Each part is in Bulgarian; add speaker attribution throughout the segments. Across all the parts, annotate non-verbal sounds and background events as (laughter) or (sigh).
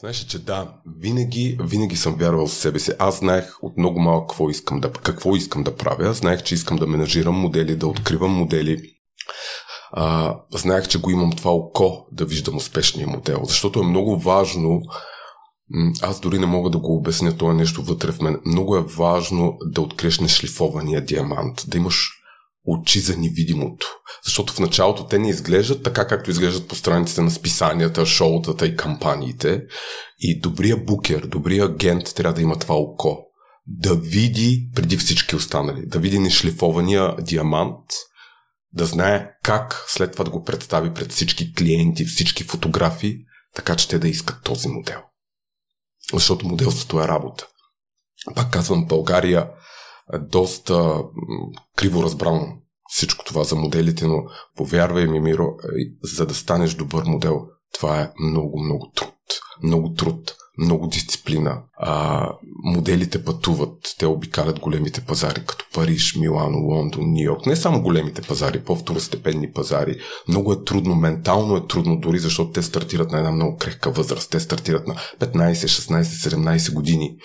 Speaker 1: Знаеш, че да, винаги, винаги съм вярвал в себе си. Аз знаех от много малко какво искам да, какво искам да правя. Знаех, че искам да менажирам модели, да откривам модели. А, знаех, че го имам това око да виждам успешния модел, защото е много важно аз дори не мога да го обясня, това е нещо вътре в мен. Много е важно да откриеш нешлифования диамант, да имаш очи за невидимото. Защото в началото те не изглеждат така, както изглеждат по страниците на списанията, шоутата и кампаниите. И добрия букер, добрия агент трябва да има това око. Да види преди всички останали, да види нешлифования диамант, да знае как след това да го представи пред всички клиенти, всички фотографии, така че те да искат този модел. Защото моделството е работа. Пак казвам, България е доста криво разбрано това за моделите, но повярвай ми, Миро, за да станеш добър модел, това е много, много труд. Много труд много дисциплина. А, моделите пътуват, те обикалят големите пазари, като Париж, Милано, Лондон, Нью Йорк. Не само големите пазари, по-второстепенни пазари. Много е трудно, ментално е трудно дори, защото те стартират на една много крехка възраст. Те стартират на 15, 16, 17 години.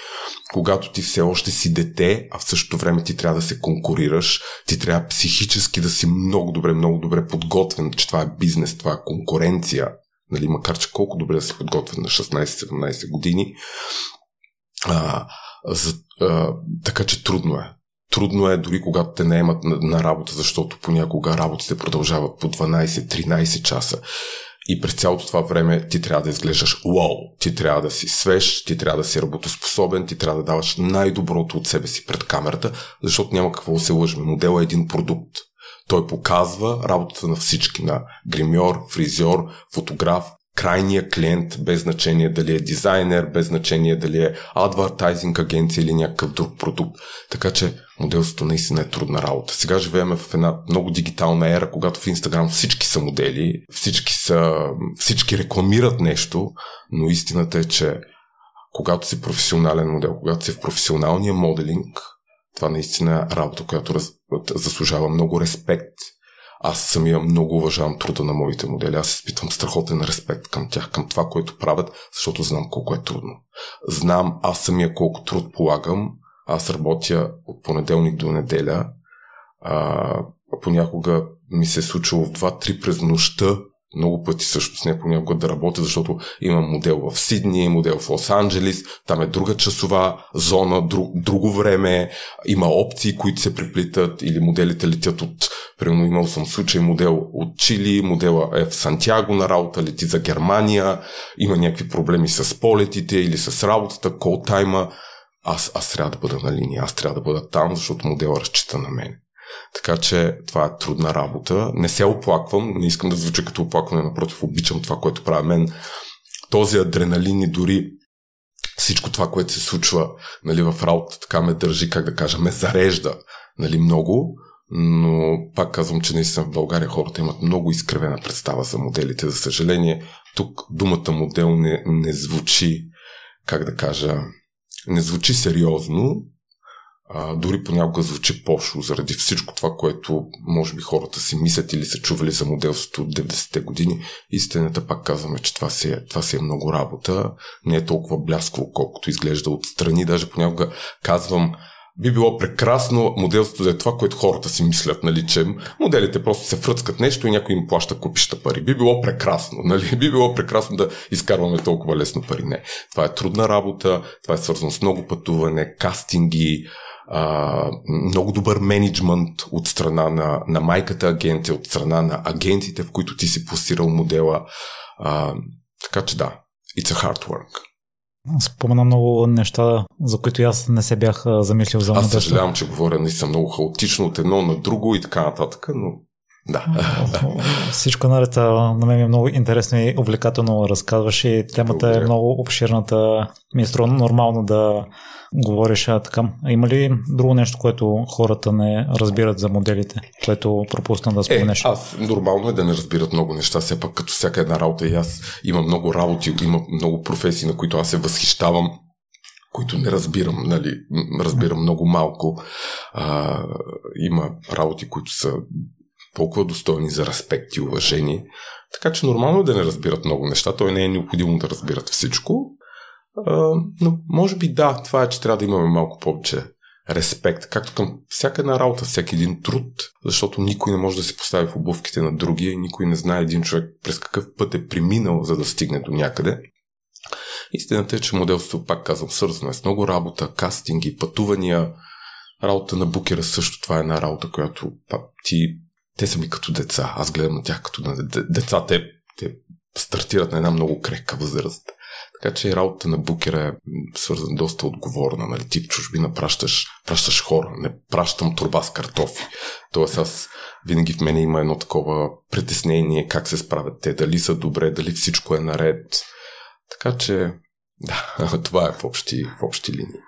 Speaker 1: Когато ти все още си дете, а в същото време ти трябва да се конкурираш, ти трябва психически да си много добре, много добре подготвен, че това е бизнес, това е конкуренция нали, макар че колко добре да се подготвят на 16-17 години. А, за, а, така че трудно е. Трудно е дори когато те наемат на, на работа, защото понякога работите продължават по 12-13 часа. И през цялото това време ти трябва да изглеждаш уау, ти трябва да си свеж, ти трябва да си работоспособен, ти трябва да даваш най-доброто от себе си пред камерата, защото няма какво да се лъжме. Модел е един продукт. Той показва работата на всички, на гримьор, фризьор, фотограф, крайния клиент, без значение дали е дизайнер, без значение дали е адвартайзинг агенция или някакъв друг продукт. Така че моделството наистина е трудна работа. Сега живеем в една много дигитална ера, когато в Инстаграм всички са модели, всички, са, всички рекламират нещо, но истината е, че когато си професионален модел, когато си в професионалния моделинг, това наистина е работа, която раз, заслужава много респект. Аз самия много уважавам труда на моите модели. Аз изпитвам страхотен респект към тях, към това, което правят, защото знам колко е трудно. Знам аз самия колко труд полагам. Аз работя от понеделник до неделя. А, понякога ми се е случило в 2-3 през нощта много пъти също с нея понякога да работя, защото имам модел в Сидни, модел в Лос-Анджелис, там е друга часова зона, друг, друго време, има опции, които се преплитат или моделите летят от, примерно имал съм случай модел от Чили, модела е в Сантьяго на работа, лети за Германия, има някакви проблеми с полетите или с работата, кол тайма, аз, аз трябва да бъда на линия, аз трябва да бъда там, защото модела разчита на мен. Така че това е трудна работа. Не се оплаквам, не искам да звуча като оплакване, напротив, обичам това, което прави мен. Този адреналин и дори всичко това, което се случва нали, в работа, така ме държи, как да кажа, ме зарежда нали, много, но пак казвам, че наистина в България хората имат много изкривена представа за моделите. За съжаление, тук думата модел не, не звучи, как да кажа, не звучи сериозно, дори понякога звучи пошло заради всичко това, което може би хората си мислят или са чували за моделството от 90-те години. Истината пак казваме, че това си, е, това си е много работа. Не е толкова бляскаво, колкото изглежда отстрани. Даже понякога казвам, би било прекрасно моделството да е това, което хората си мислят, нали, че моделите просто се фръцкат нещо и някой им плаща купища пари. Би било прекрасно, (laughs) нали? Би било прекрасно да изкарваме толкова лесно пари. Не. Това е трудна работа, това е свързано с много пътуване, кастинги, а, много добър менеджмент от страна на, на майката агенция, от страна на агенциите, в които ти си пласирал модела. А, така че да, it's a hard work.
Speaker 2: Спомена много неща, за които аз не се бях замислил за
Speaker 1: Аз съжалявам, че говоря наистина много хаотично от едно на друго и така нататък, но да. (laughs)
Speaker 2: Всичко наред на мен е много интересно и увлекателно разказваш и темата е Благодаря. е много обширната. Ми е строго нормално да говориш а, така. Има ли друго нещо, което хората не разбират за моделите, което пропусна да споменеш?
Speaker 1: Е, аз нормално е да не разбират много неща, все пак като всяка една работа и аз имам много работи, има много професии, на които аз се възхищавам които не разбирам, нали, разбирам много малко. А, има работи, които са толкова достойни за респект и уважение. Така че нормално е да не разбират много неща. Той не е необходимо да разбират всичко. А, но може би да, това е, че трябва да имаме малко повече респект, както към всяка една работа, всеки един труд, защото никой не може да се постави в обувките на другия и никой не знае един човек през какъв път е преминал, за да стигне до някъде. Истината е, че моделството, пак казвам, свързано е с много работа, кастинги, пътувания. Работа на букера също това е една работа, която пак, ти, те са ми като деца. Аз гледам на тях като на деца. Те, те стартират на една много крехка възраст. Така че работата на букера е свързана доста отговорна. Нали? Ти в чужбина пращаш, пращаш хора, не пращам турба с картофи. Тоест аз винаги в мене има едно такова притеснение как се справят те, дали са добре, дали всичко е наред. Така че, да, (laughs) това е в общи, в общи линии.